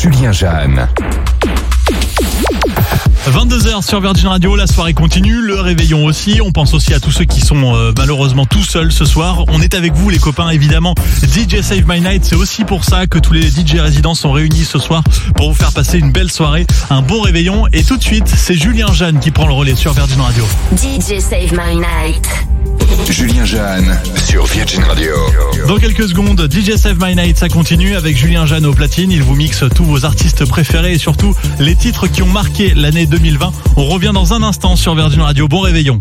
Julien Jeanne. 22h sur Virgin Radio, la soirée continue, le réveillon aussi. On pense aussi à tous ceux qui sont euh, malheureusement tout seuls ce soir. On est avec vous les copains évidemment. DJ Save My Night, c'est aussi pour ça que tous les DJ résidents sont réunis ce soir pour vous faire passer une belle soirée, un bon réveillon. Et tout de suite, c'est Julien Jeanne qui prend le relais sur Virgin Radio. DJ Save My Night. Julien Jeanne sur Virgin Radio. Dans quelques secondes, DJ Save My Night, ça continue avec Julien Jeanne au platine. Il vous mixe tous vos artistes préférés et surtout les titres qui ont marqué l'année 2020. On revient dans un instant sur Virgin Radio. Bon réveillon.